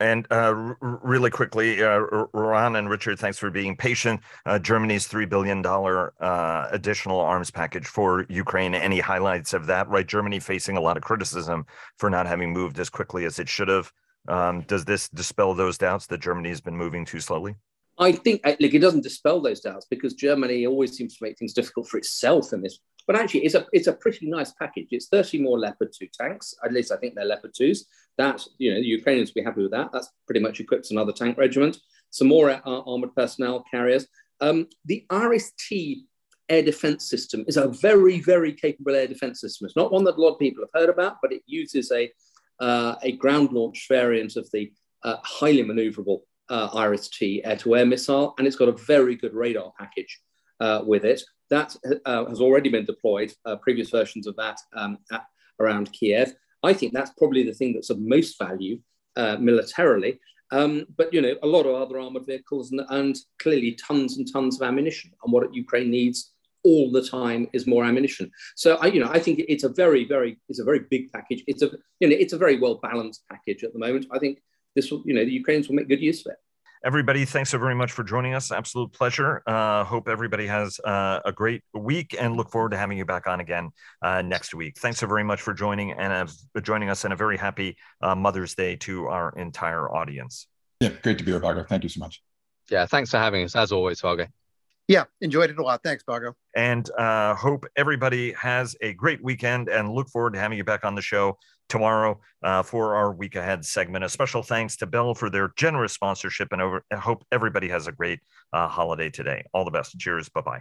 And uh, really quickly, uh, Ron and Richard, thanks for being patient. Uh, Germany's $3 billion uh, additional arms package for Ukraine. Any highlights of that? Right. Germany facing a lot of criticism for not having moved as quickly as it should have. Um, does this dispel those doubts that Germany has been moving too slowly? I think like it doesn't dispel those doubts because Germany always seems to make things difficult for itself in this. But actually, it's a it's a pretty nice package. It's 30 more Leopard 2 tanks. At least I think they're Leopard 2s. That you know, the Ukrainians will be happy with that. That's pretty much equips another tank regiment. Some more uh, armored personnel carriers. Um, the IRIS-T air defense system is a very very capable air defense system. It's not one that a lot of people have heard about, but it uses a uh, a ground launched variant of the uh, highly maneuverable uh, IRIS-T air-to-air missile, and it's got a very good radar package uh, with it. That uh, has already been deployed, uh, previous versions of that um, at, around Kiev. I think that's probably the thing that's of most value uh, militarily. Um, but, you know, a lot of other armored vehicles and, and, clearly tons and tons of ammunition. And what Ukraine needs all the time is more ammunition. So I, you know, I think it's a very, very, it's a very big package. It's a, you know, it's a very well balanced package at the moment. I think this will, you know, the Ukrainians will make good use of it. Everybody, thanks so very much for joining us. Absolute pleasure. Uh, hope everybody has uh, a great week and look forward to having you back on again uh, next week. Thanks so very much for joining and uh, joining us, and a very happy uh, Mother's Day to our entire audience. Yeah, great to be here, Vago. Thank you so much. Yeah, thanks for having us as always, Vago. Yeah, enjoyed it a lot. Thanks, Vago. And uh, hope everybody has a great weekend and look forward to having you back on the show tomorrow uh, for our week ahead segment. A special thanks to Bell for their generous sponsorship and over, I hope everybody has a great uh, holiday today. All the best. Cheers. Bye bye.